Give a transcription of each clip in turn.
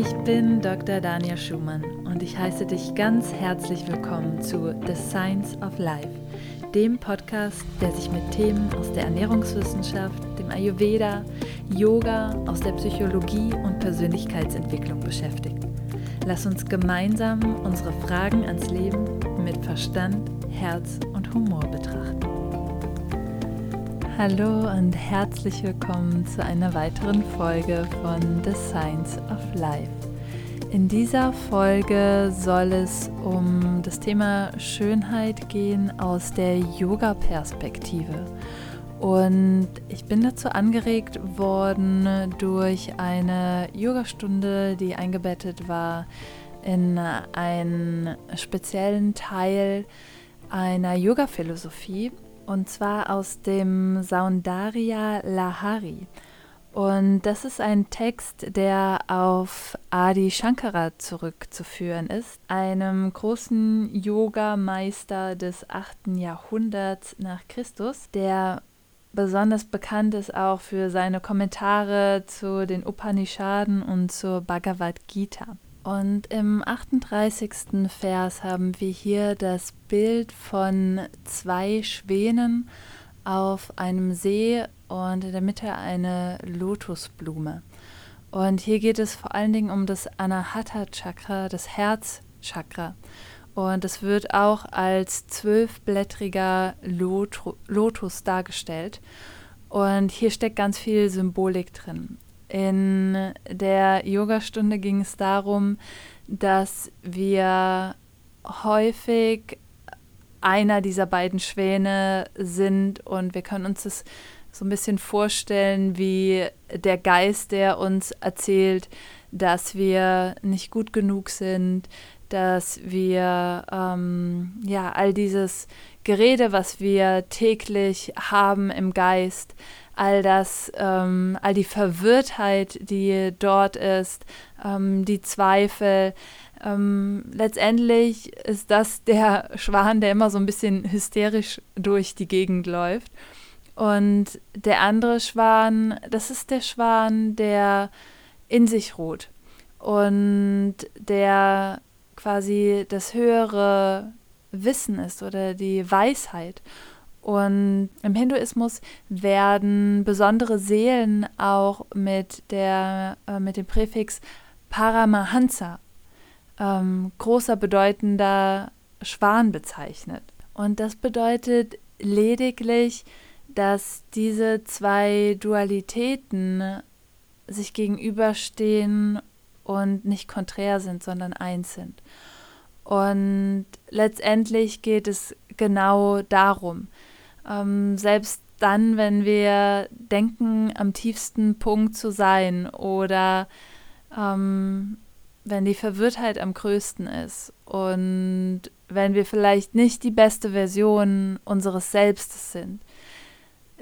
Ich bin Dr. Daniel Schumann und ich heiße dich ganz herzlich willkommen zu The Science of Life, dem Podcast, der sich mit Themen aus der Ernährungswissenschaft, dem Ayurveda, Yoga, aus der Psychologie und Persönlichkeitsentwicklung beschäftigt. Lass uns gemeinsam unsere Fragen ans Leben mit Verstand, Herz und Humor betrachten. Hallo und herzlich willkommen zu einer weiteren Folge von The Science of Life. In dieser Folge soll es um das Thema Schönheit gehen aus der Yoga-Perspektive. Und ich bin dazu angeregt worden durch eine Yogastunde, die eingebettet war in einen speziellen Teil einer Yoga-Philosophie und zwar aus dem Saundarya Lahari. Und das ist ein Text, der auf Adi Shankara zurückzuführen ist, einem großen Yoga-Meister des 8. Jahrhunderts nach Christus, der besonders bekannt ist auch für seine Kommentare zu den Upanishaden und zur Bhagavad Gita. Und im 38. Vers haben wir hier das Bild von zwei Schwänen auf einem See und in der Mitte eine Lotusblume. Und hier geht es vor allen Dingen um das Anahata Chakra, das Herzchakra. Und es wird auch als zwölfblättriger Lot Lotus dargestellt. Und hier steckt ganz viel Symbolik drin. In der Yogastunde ging es darum, dass wir häufig einer dieser beiden Schwäne sind und wir können uns das so ein bisschen vorstellen wie der Geist, der uns erzählt, dass wir nicht gut genug sind, dass wir ähm, ja all dieses Gerede, was wir täglich haben im Geist, all das, ähm, all die Verwirrtheit, die dort ist, ähm, die Zweifel. Ähm, letztendlich ist das der Schwan, der immer so ein bisschen hysterisch durch die Gegend läuft. Und der andere Schwan, das ist der Schwan, der in sich ruht und der quasi das höhere Wissen ist oder die Weisheit. Und im Hinduismus werden besondere Seelen auch mit, der, äh, mit dem Präfix Paramahansa, ähm, großer, bedeutender Schwan bezeichnet. Und das bedeutet lediglich, dass diese zwei Dualitäten sich gegenüberstehen und nicht konträr sind, sondern eins sind. Und letztendlich geht es genau darum, ähm, selbst dann, wenn wir denken, am tiefsten Punkt zu sein oder ähm, wenn die Verwirrtheit am größten ist und wenn wir vielleicht nicht die beste Version unseres Selbstes sind,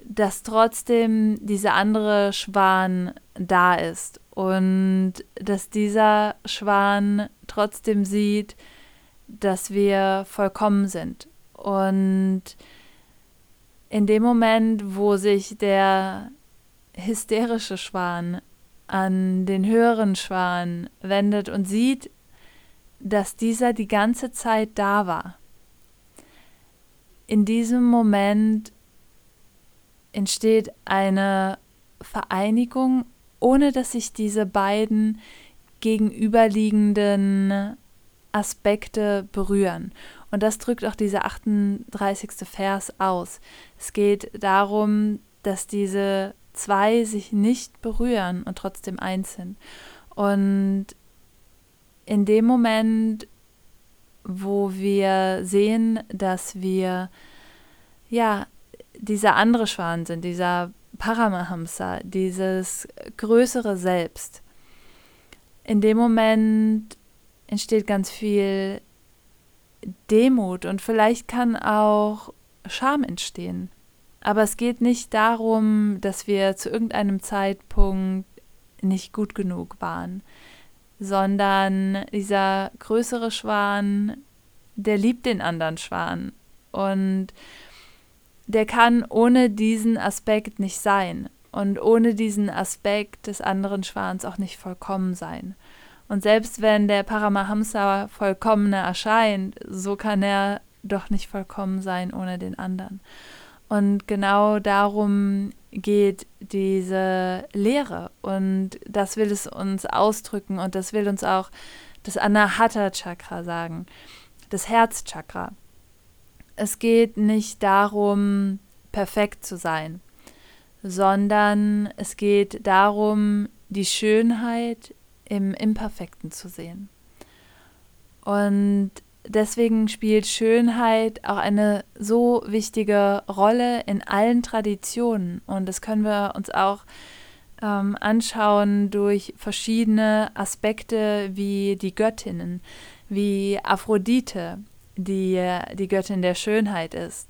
dass trotzdem dieser andere Schwan da ist und dass dieser Schwan trotzdem sieht, dass wir vollkommen sind. Und in dem Moment, wo sich der hysterische Schwan an den höheren Schwan wendet und sieht, dass dieser die ganze Zeit da war. In diesem Moment entsteht eine Vereinigung, ohne dass sich diese beiden gegenüberliegenden Aspekte berühren. Und das drückt auch dieser 38. Vers aus. Es geht darum, dass diese zwei sich nicht berühren und trotzdem eins sind. Und in dem Moment, wo wir sehen, dass wir ja dieser andere Schwan sind, dieser Paramahamsa, dieses größere Selbst, in dem Moment entsteht ganz viel Demut und vielleicht kann auch Scham entstehen. Aber es geht nicht darum, dass wir zu irgendeinem Zeitpunkt nicht gut genug waren, sondern dieser größere Schwan, der liebt den anderen Schwan und der kann ohne diesen Aspekt nicht sein und ohne diesen Aspekt des anderen Schwans auch nicht vollkommen sein. Und selbst wenn der Paramahamsa vollkommener erscheint, so kann er doch nicht vollkommen sein ohne den anderen. Und genau darum geht diese Lehre. Und das will es uns ausdrücken und das will uns auch das Anahata Chakra sagen, das Herzchakra. Es geht nicht darum, perfekt zu sein, sondern es geht darum, die Schönheit im Imperfekten zu sehen. Und deswegen spielt Schönheit auch eine so wichtige Rolle in allen Traditionen. Und das können wir uns auch ähm, anschauen durch verschiedene Aspekte wie die Göttinnen, wie Aphrodite, die die Göttin der Schönheit ist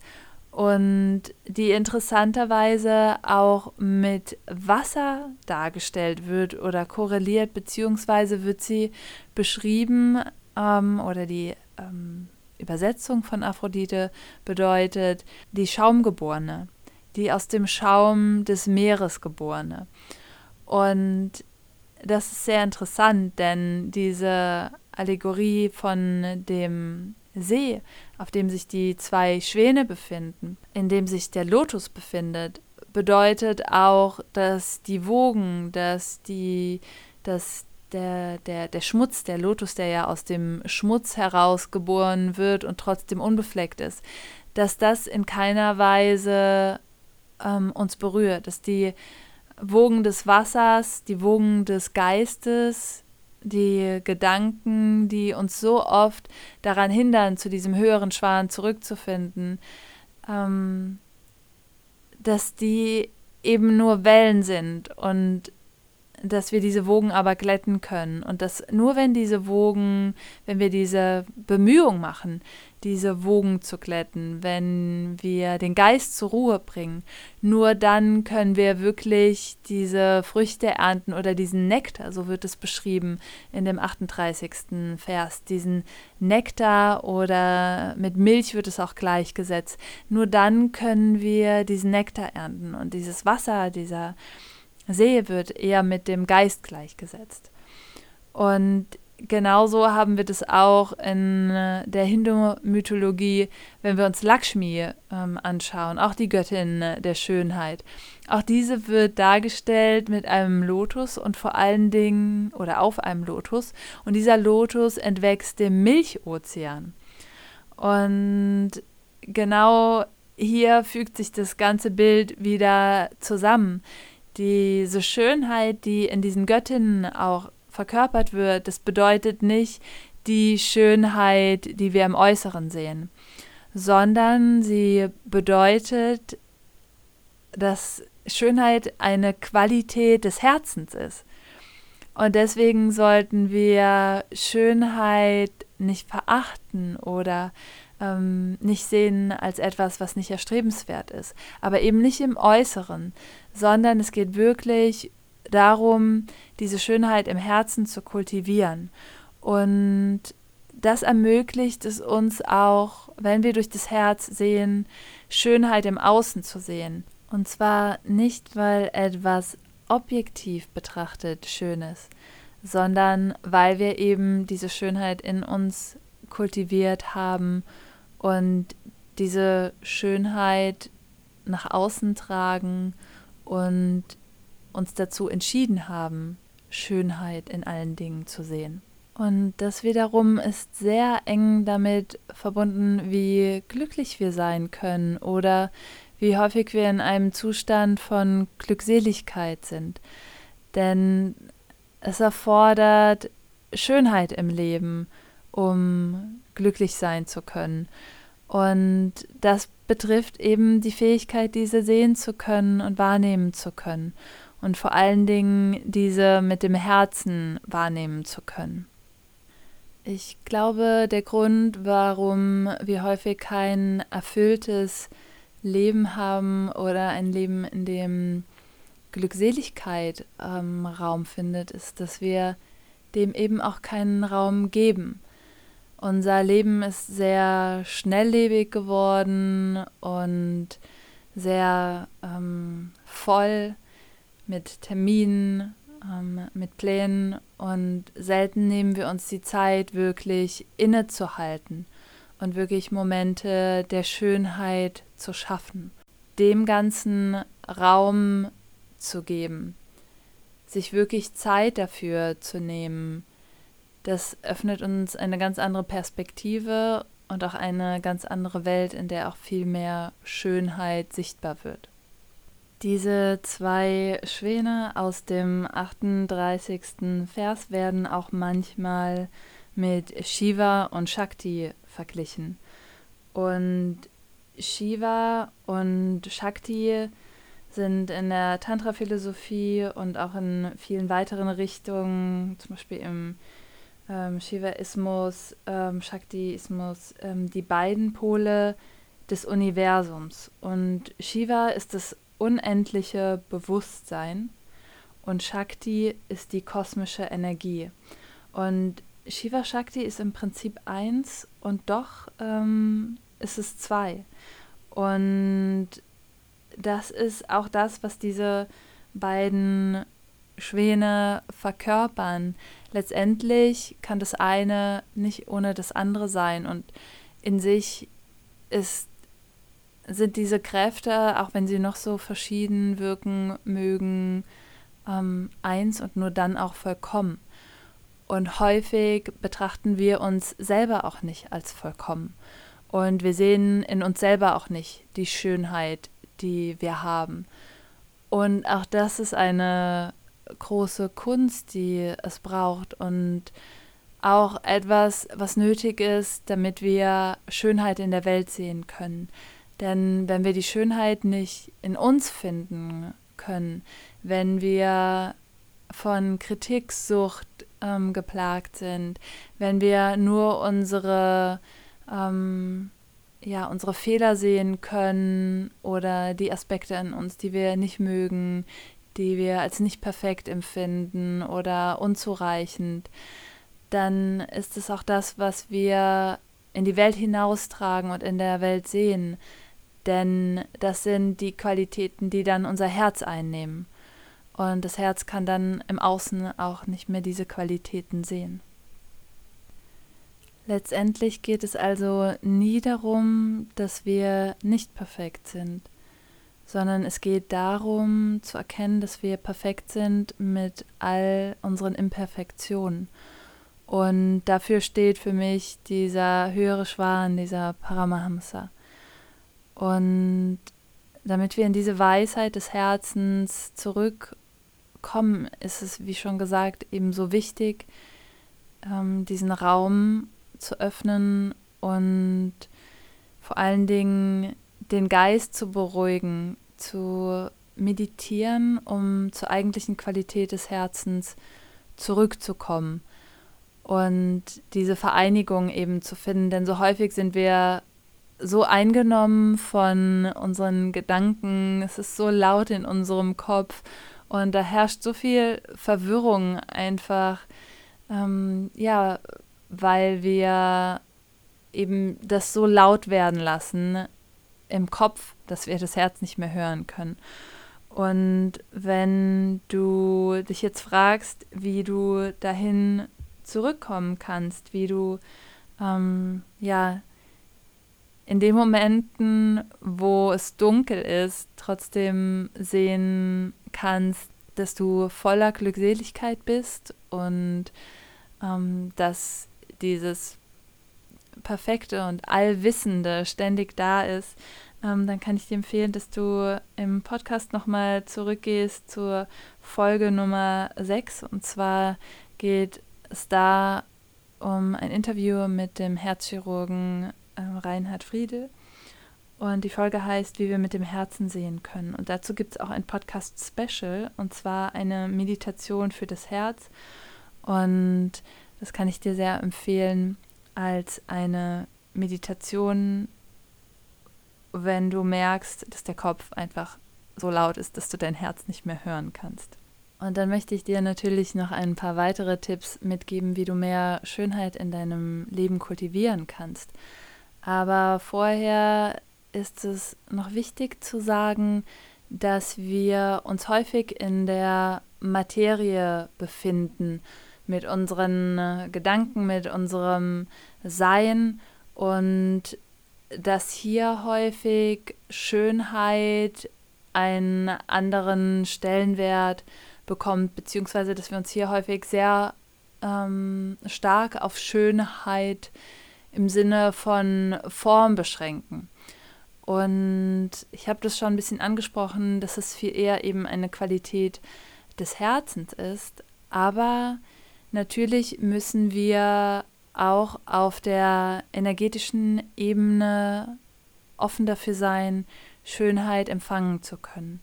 und die interessanterweise auch mit Wasser dargestellt wird oder korreliert, beziehungsweise wird sie beschrieben ähm, oder die ähm, Übersetzung von Aphrodite bedeutet die Schaumgeborene, die aus dem Schaum des Meeres geborene. Und das ist sehr interessant, denn diese Allegorie von dem See, auf dem sich die zwei Schwäne befinden, in dem sich der Lotus befindet, bedeutet auch, dass die Wogen, dass die, dass der, der, der Schmutz, der Lotus, der ja aus dem Schmutz heraus geboren wird und trotzdem unbefleckt ist, dass das in keiner Weise ähm, uns berührt, dass die Wogen des Wassers, die Wogen des Geistes, die Gedanken, die uns so oft daran hindern, zu diesem höheren Schwan zurückzufinden, ähm, dass die eben nur Wellen sind und dass wir diese Wogen aber glätten können und dass nur wenn diese Wogen, wenn wir diese Bemühung machen, diese Wogen zu glätten, wenn wir den Geist zur Ruhe bringen, nur dann können wir wirklich diese Früchte ernten oder diesen Nektar, so wird es beschrieben in dem 38. Vers, diesen Nektar oder mit Milch wird es auch gleichgesetzt. Nur dann können wir diesen Nektar ernten und dieses Wasser, dieser See wird eher mit dem Geist gleichgesetzt. Und genauso haben wir das auch in äh, der Hindu-Mythologie, wenn wir uns Lakshmi ähm, anschauen, auch die Göttin äh, der Schönheit. Auch diese wird dargestellt mit einem Lotus und vor allen Dingen oder auf einem Lotus. Und dieser Lotus entwächst dem Milchozean. Und genau hier fügt sich das ganze Bild wieder zusammen diese Schönheit, die in diesen Göttinnen auch verkörpert wird, das bedeutet nicht die Schönheit, die wir im Äußeren sehen, sondern sie bedeutet, dass Schönheit eine Qualität des Herzens ist. Und deswegen sollten wir Schönheit nicht verachten oder ähm, nicht sehen als etwas, was nicht erstrebenswert ist, aber eben nicht im Äußeren, sondern es geht wirklich darum, diese Schönheit im Herzen zu kultivieren. Und das ermöglicht es uns auch, wenn wir durch das Herz sehen, Schönheit im Außen zu sehen. Und zwar nicht, weil etwas objektiv betrachtet schön ist, sondern weil wir eben diese Schönheit in uns kultiviert haben und diese Schönheit nach außen tragen und uns dazu entschieden haben, Schönheit in allen Dingen zu sehen. Und das wiederum ist sehr eng damit verbunden, wie glücklich wir sein können oder wie häufig wir in einem Zustand von Glückseligkeit sind. Denn es erfordert Schönheit im Leben, um glücklich sein zu können. Und das betrifft eben die Fähigkeit, diese sehen zu können und wahrnehmen zu können. Und vor allen Dingen diese mit dem Herzen wahrnehmen zu können. Ich glaube, der Grund, warum wir häufig kein erfülltes Leben haben oder ein Leben, in dem Glückseligkeit ähm, Raum findet, ist, dass wir dem eben auch keinen Raum geben. Unser Leben ist sehr schnelllebig geworden und sehr ähm, voll mit Terminen, ähm, mit Plänen und selten nehmen wir uns die Zeit, wirklich innezuhalten und wirklich Momente der Schönheit zu schaffen, dem ganzen Raum zu geben, sich wirklich Zeit dafür zu nehmen. Das öffnet uns eine ganz andere Perspektive und auch eine ganz andere Welt, in der auch viel mehr Schönheit sichtbar wird. Diese zwei Schwäne aus dem 38. Vers werden auch manchmal mit Shiva und Shakti verglichen. Und Shiva und Shakti sind in der Tantra-Philosophie und auch in vielen weiteren Richtungen, zum Beispiel im ähm, Shivaismus, ähm, Shaktiismus, ähm, die beiden Pole des Universums. Und Shiva ist das unendliche Bewusstsein und Shakti ist die kosmische Energie. Und Shiva Shakti ist im Prinzip eins und doch ähm, ist es zwei. Und das ist auch das, was diese beiden Schwäne verkörpern. Letztendlich kann das eine nicht ohne das andere sein und in sich ist sind diese Kräfte, auch wenn sie noch so verschieden wirken mögen, ähm, eins und nur dann auch vollkommen. Und häufig betrachten wir uns selber auch nicht als vollkommen. Und wir sehen in uns selber auch nicht die Schönheit, die wir haben. Und auch das ist eine große Kunst, die es braucht und auch etwas, was nötig ist, damit wir Schönheit in der Welt sehen können. Denn wenn wir die Schönheit nicht in uns finden können, wenn wir von Kritiksucht ähm, geplagt sind, wenn wir nur unsere, ähm, ja, unsere Fehler sehen können oder die Aspekte in uns, die wir nicht mögen, die wir als nicht perfekt empfinden oder unzureichend, dann ist es auch das, was wir in die Welt hinaustragen und in der Welt sehen denn das sind die Qualitäten, die dann unser Herz einnehmen. Und das Herz kann dann im Außen auch nicht mehr diese Qualitäten sehen. Letztendlich geht es also nie darum, dass wir nicht perfekt sind, sondern es geht darum zu erkennen, dass wir perfekt sind mit all unseren Imperfektionen. Und dafür steht für mich dieser höhere Schwan, dieser Paramahamsa. Und damit wir in diese Weisheit des Herzens zurückkommen, ist es, wie schon gesagt, eben so wichtig, ähm, diesen Raum zu öffnen und vor allen Dingen den Geist zu beruhigen, zu meditieren, um zur eigentlichen Qualität des Herzens zurückzukommen und diese Vereinigung eben zu finden. Denn so häufig sind wir so eingenommen von unseren Gedanken, es ist so laut in unserem Kopf und da herrscht so viel Verwirrung einfach, ähm, ja, weil wir eben das so laut werden lassen im Kopf, dass wir das Herz nicht mehr hören können. Und wenn du dich jetzt fragst, wie du dahin zurückkommen kannst, wie du ähm, ja in den Momenten, wo es dunkel ist, trotzdem sehen kannst, dass du voller Glückseligkeit bist und ähm, dass dieses Perfekte und Allwissende ständig da ist, ähm, dann kann ich dir empfehlen, dass du im Podcast nochmal zurückgehst zur Folge Nummer 6. Und zwar geht es da um ein Interview mit dem Herzchirurgen äh, Reinhard Friedel. Und die Folge heißt, wie wir mit dem Herzen sehen können. Und dazu gibt es auch ein Podcast-Special, und zwar eine Meditation für das Herz. Und das kann ich dir sehr empfehlen als eine Meditation, wenn du merkst, dass der Kopf einfach so laut ist, dass du dein Herz nicht mehr hören kannst. Und dann möchte ich dir natürlich noch ein paar weitere Tipps mitgeben, wie du mehr Schönheit in deinem Leben kultivieren kannst. Aber vorher ist es noch wichtig zu sagen, dass wir uns häufig in der Materie befinden, mit unseren äh, Gedanken, mit unserem Sein und dass hier häufig Schönheit einen anderen Stellenwert bekommt, beziehungsweise dass wir uns hier häufig sehr ähm, stark auf Schönheit im Sinne von Form beschränken. Und ich habe das schon ein bisschen angesprochen, dass es viel eher eben eine Qualität des Herzens ist. Aber natürlich müssen wir auch auf der energetischen Ebene offen dafür sein, Schönheit empfangen zu können.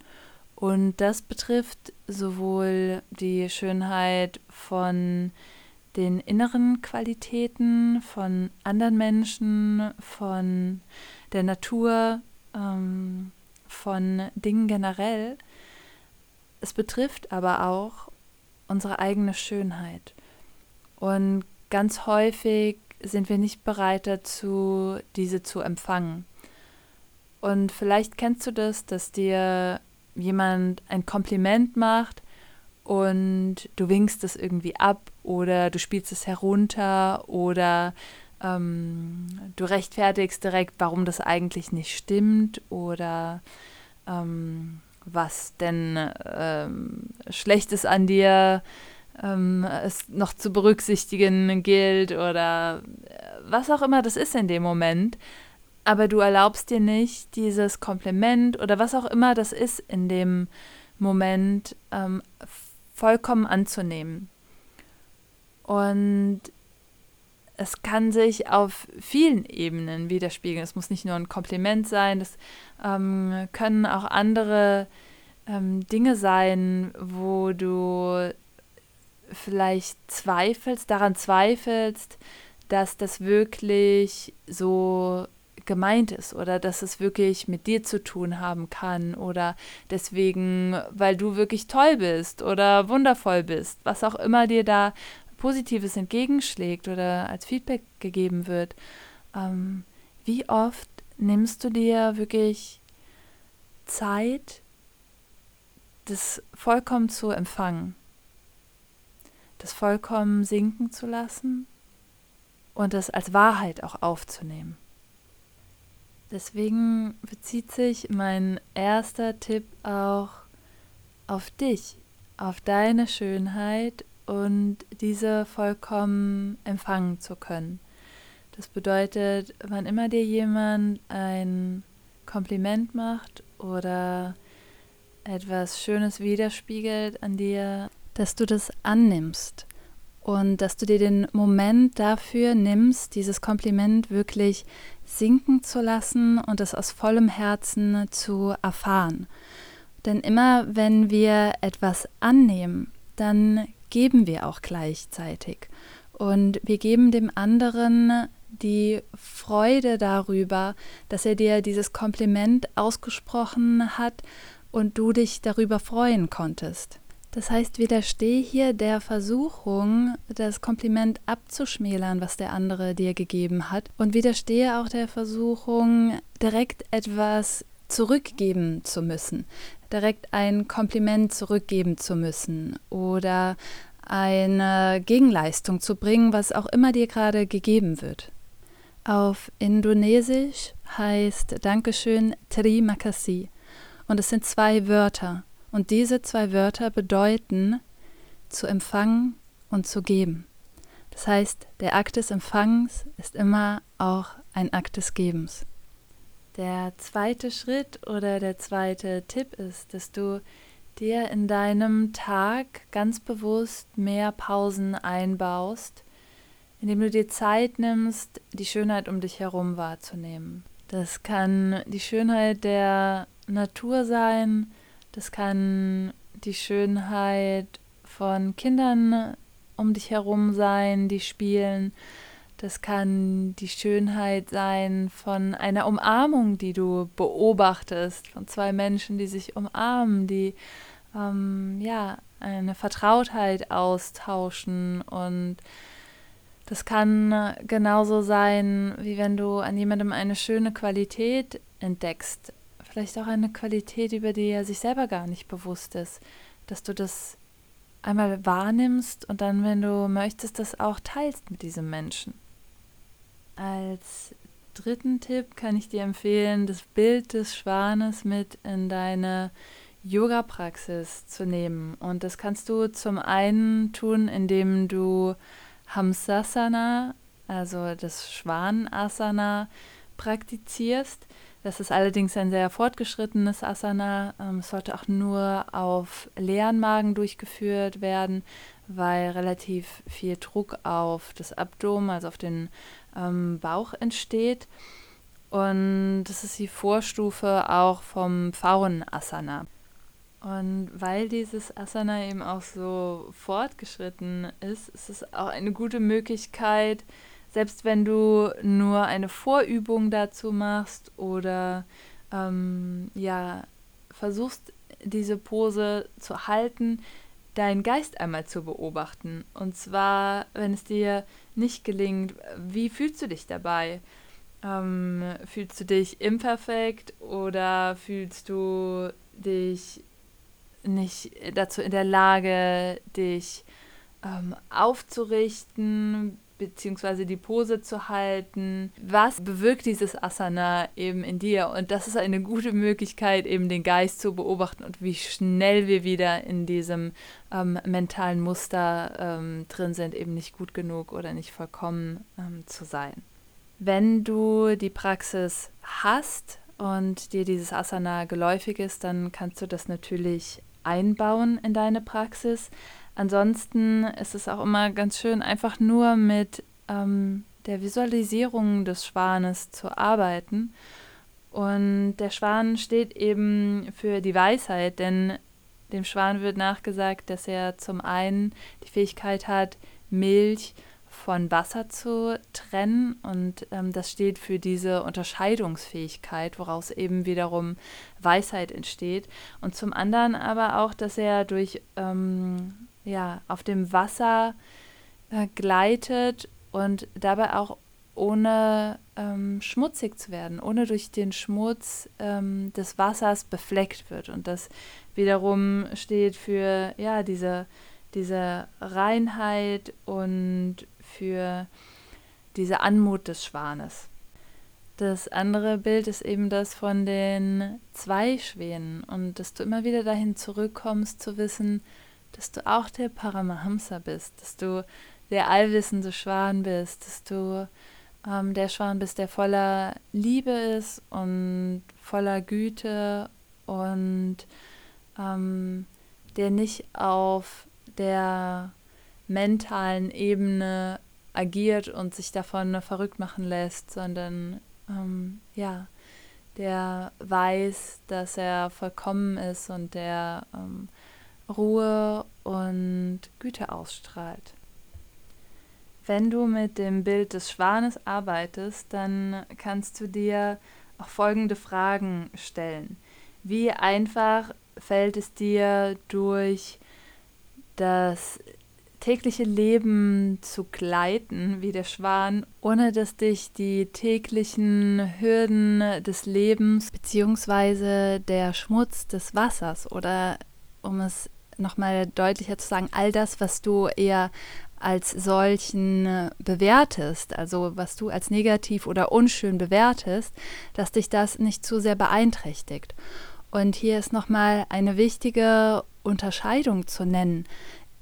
Und das betrifft sowohl die Schönheit von den inneren Qualitäten von anderen Menschen, von der Natur, ähm, von Dingen generell. Es betrifft aber auch unsere eigene Schönheit. Und ganz häufig sind wir nicht bereit dazu, diese zu empfangen. Und vielleicht kennst du das, dass dir jemand ein Kompliment macht und du winkst es irgendwie ab oder du spielst es herunter oder ähm, du rechtfertigst direkt, warum das eigentlich nicht stimmt oder ähm, was denn ähm, Schlechtes an dir ähm, es noch zu berücksichtigen gilt oder äh, was auch immer das ist in dem Moment. Aber du erlaubst dir nicht, dieses Kompliment oder was auch immer das ist in dem Moment ähm, vollkommen anzunehmen. Und es kann sich auf vielen Ebenen widerspiegeln. Es muss nicht nur ein Kompliment sein, das ähm, können auch andere ähm, Dinge sein, wo du vielleicht zweifelst, daran zweifelst, dass das wirklich so gemeint ist oder dass es wirklich mit dir zu tun haben kann oder deswegen, weil du wirklich toll bist oder wundervoll bist, was auch immer dir da Positives entgegenschlägt oder als Feedback gegeben wird. Ähm, wie oft nimmst du dir wirklich Zeit, das vollkommen zu empfangen, das vollkommen sinken zu lassen und das als Wahrheit auch aufzunehmen? Deswegen bezieht sich mein erster Tipp auch auf dich, auf deine Schönheit und diese vollkommen empfangen zu können. Das bedeutet, wann immer dir jemand ein Kompliment macht oder etwas Schönes widerspiegelt an dir, dass du das annimmst und dass du dir den Moment dafür nimmst, dieses Kompliment wirklich sinken zu lassen und es aus vollem Herzen zu erfahren. Denn immer wenn wir etwas annehmen, dann geben wir auch gleichzeitig. Und wir geben dem anderen die Freude darüber, dass er dir dieses Kompliment ausgesprochen hat und du dich darüber freuen konntest. Das heißt, widerstehe hier der Versuchung, das Kompliment abzuschmälern, was der andere dir gegeben hat, und widerstehe auch der Versuchung, direkt etwas zurückgeben zu müssen, direkt ein Kompliment zurückgeben zu müssen oder eine Gegenleistung zu bringen, was auch immer dir gerade gegeben wird. Auf Indonesisch heißt Dankeschön Terima kasih und es sind zwei Wörter. Und diese zwei Wörter bedeuten zu empfangen und zu geben. Das heißt, der Akt des Empfangens ist immer auch ein Akt des Gebens. Der zweite Schritt oder der zweite Tipp ist, dass du dir in deinem Tag ganz bewusst mehr Pausen einbaust, indem du dir Zeit nimmst, die Schönheit um dich herum wahrzunehmen. Das kann die Schönheit der Natur sein, das kann die Schönheit von Kindern um dich herum sein, die spielen. Das kann die Schönheit sein von einer Umarmung, die du beobachtest, von zwei Menschen, die sich umarmen, die ähm, ja eine Vertrautheit austauschen und das kann genauso sein, wie wenn du an jemandem eine schöne Qualität entdeckst, vielleicht auch eine Qualität, über die er sich selber gar nicht bewusst ist, dass du das einmal wahrnimmst und dann, wenn du möchtest, das auch teilst mit diesem Menschen. Als dritten Tipp kann ich dir empfehlen, das Bild des Schwanes mit in deine Yoga-Praxis zu nehmen. Und das kannst du zum einen tun, indem du Hamsasana, also das Schwanasana, praktizierst. Das ist allerdings ein sehr fortgeschrittenes Asana. Ähm, es sollte auch nur auf leeren Magen durchgeführt werden, weil relativ viel Druck auf das Abdomen, also auf den ähm, Bauch entsteht. Und das ist die Vorstufe auch vom Pfauenasana. Und weil dieses Asana eben auch so fortgeschritten ist, ist es auch eine gute Möglichkeit, selbst wenn du nur eine Vorübung dazu machst oder ähm, ja, versuchst, diese Pose zu halten, deinen Geist einmal zu beobachten. Und zwar, wenn es dir nicht gelingt, wie fühlst du dich dabei? Ähm, fühlst du dich imperfekt oder fühlst du dich nicht dazu in der Lage, dich ähm, aufzurichten? Beziehungsweise die Pose zu halten. Was bewirkt dieses Asana eben in dir? Und das ist eine gute Möglichkeit, eben den Geist zu beobachten und wie schnell wir wieder in diesem ähm, mentalen Muster ähm, drin sind, eben nicht gut genug oder nicht vollkommen ähm, zu sein. Wenn du die Praxis hast und dir dieses Asana geläufig ist, dann kannst du das natürlich einbauen in deine Praxis. Ansonsten ist es auch immer ganz schön, einfach nur mit ähm, der Visualisierung des Schwanes zu arbeiten. Und der Schwan steht eben für die Weisheit, denn dem Schwan wird nachgesagt, dass er zum einen die Fähigkeit hat, Milch von Wasser zu trennen und ähm, das steht für diese Unterscheidungsfähigkeit, woraus eben wiederum Weisheit entsteht. Und zum anderen aber auch, dass er durch ähm, ja, auf dem Wasser äh, gleitet und dabei auch ohne ähm, schmutzig zu werden, ohne durch den Schmutz ähm, des Wassers befleckt wird. Und das wiederum steht für ja, diese, diese Reinheit und für diese Anmut des Schwanes. Das andere Bild ist eben das von den zwei Schwänen und dass du immer wieder dahin zurückkommst zu wissen, dass du auch der Paramahamsa bist, dass du der allwissende Schwan bist, dass du ähm, der Schwan bist, der voller Liebe ist und voller Güte und ähm, der nicht auf der mentalen Ebene agiert und sich davon verrückt machen lässt, sondern ähm, ja, der weiß, dass er vollkommen ist und der ähm, Ruhe und Güte ausstrahlt. Wenn du mit dem Bild des Schwanes arbeitest, dann kannst du dir auch folgende Fragen stellen. Wie einfach fällt es dir durch das tägliche Leben zu gleiten wie der Schwan, ohne dass dich die täglichen Hürden des Lebens bzw. der Schmutz des Wassers oder um es nochmal deutlicher zu sagen, all das, was du eher als solchen bewertest, also was du als negativ oder unschön bewertest, dass dich das nicht zu sehr beeinträchtigt. Und hier ist nochmal eine wichtige Unterscheidung zu nennen.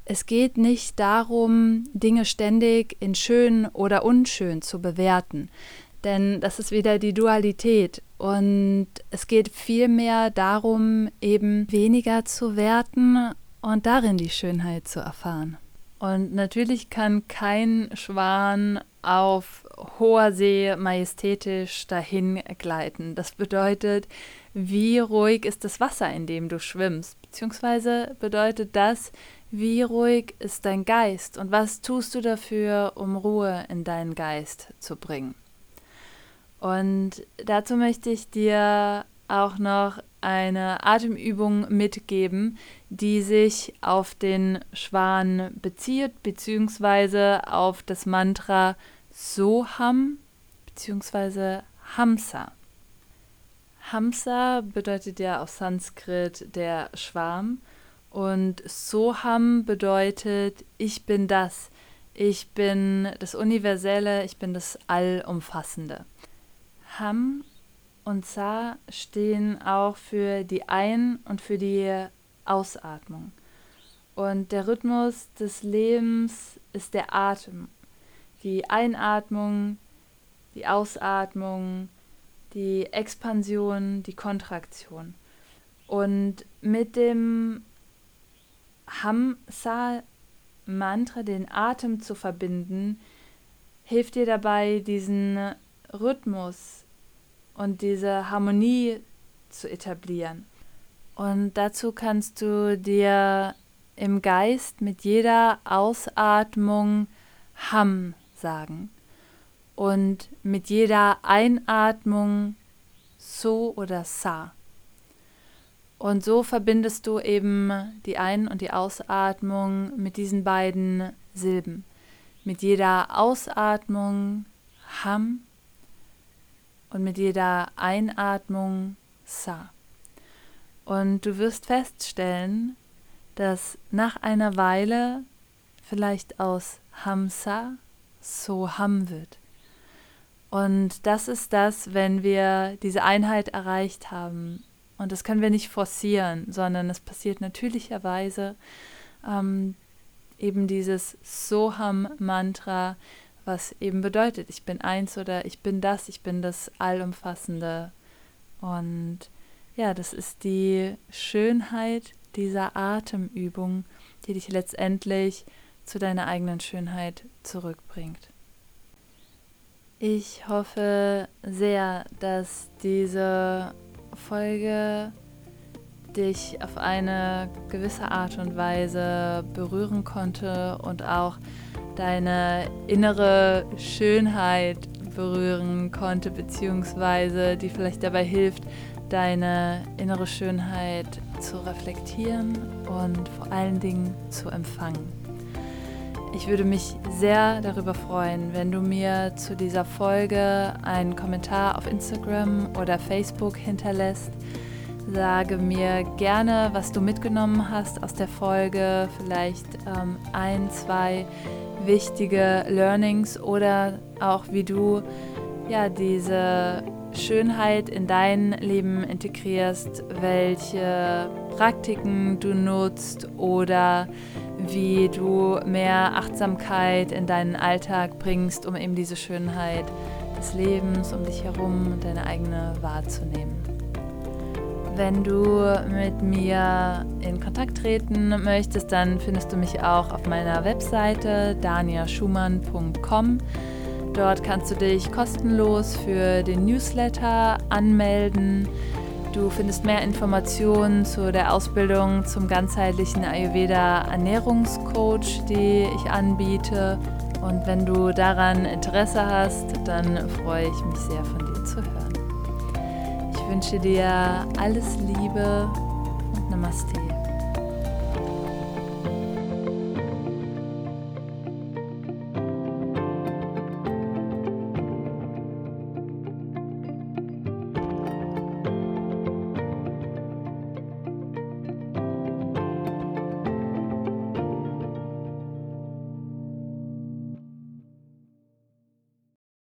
Es geht nicht darum, Dinge ständig in schön oder unschön zu bewerten, denn das ist wieder die Dualität. Und es geht vielmehr darum, eben weniger zu werten und darin die Schönheit zu erfahren. Und natürlich kann kein Schwan auf hoher See majestätisch dahin gleiten. Das bedeutet, wie ruhig ist das Wasser, in dem du schwimmst? Beziehungsweise bedeutet das, wie ruhig ist dein Geist und was tust du dafür, um Ruhe in deinen Geist zu bringen? Und dazu möchte ich dir auch noch eine Atemübung mitgeben, die sich auf den Schwan bezieht, beziehungsweise auf das Mantra Soham, beziehungsweise Hamsa. Hamsa bedeutet ja auf Sanskrit der Schwarm und Soham bedeutet ich bin das. Ich bin das Universelle, ich bin das Allumfassende. Ham und Sa stehen auch für die Ein- und für die Ausatmung. Und der Rhythmus des Lebens ist der Atem. Die Einatmung, die Ausatmung, die Expansion, die Kontraktion. Und mit dem Hamsa-Mantra, den Atem zu verbinden, hilft dir dabei, diesen Rhythmus und diese Harmonie zu etablieren. Und dazu kannst du dir im Geist mit jeder Ausatmung Ham sagen und mit jeder Einatmung So oder Sa. Und so verbindest du eben die Ein- und die Ausatmung mit diesen beiden Silben. Mit jeder Ausatmung Ham und mit jeder Einatmung Sa. Und du wirst feststellen, dass nach einer Weile vielleicht aus Hamsa so Ham wird. Und das ist das, wenn wir diese Einheit erreicht haben. Und das können wir nicht forcieren, sondern es passiert natürlicherweise ähm, eben dieses Soham-Mantra, was eben bedeutet, ich bin eins oder ich bin das, ich bin das Allumfassende. Und ja, das ist die Schönheit dieser Atemübung, die dich letztendlich zu deiner eigenen Schönheit zurückbringt. Ich hoffe sehr, dass diese Folge dich auf eine gewisse Art und Weise berühren konnte und auch deine innere Schönheit berühren konnte, beziehungsweise die vielleicht dabei hilft, deine innere Schönheit zu reflektieren und vor allen Dingen zu empfangen. Ich würde mich sehr darüber freuen, wenn du mir zu dieser Folge einen Kommentar auf Instagram oder Facebook hinterlässt. Sage mir gerne, was du mitgenommen hast aus der Folge, vielleicht ähm, ein, zwei wichtige Learnings oder auch wie du ja diese Schönheit in dein Leben integrierst, welche Praktiken du nutzt oder wie du mehr Achtsamkeit in deinen Alltag bringst, um eben diese Schönheit des Lebens um dich herum und deine eigene wahrzunehmen. Wenn du mit mir in Kontakt treten möchtest, dann findest du mich auch auf meiner Webseite daniaschumann.com. Dort kannst du dich kostenlos für den Newsletter anmelden. Du findest mehr Informationen zu der Ausbildung zum ganzheitlichen Ayurveda Ernährungscoach, die ich anbiete. Und wenn du daran Interesse hast, dann freue ich mich sehr von dir zu hören. Ich wünsche dir alles Liebe und Namaste.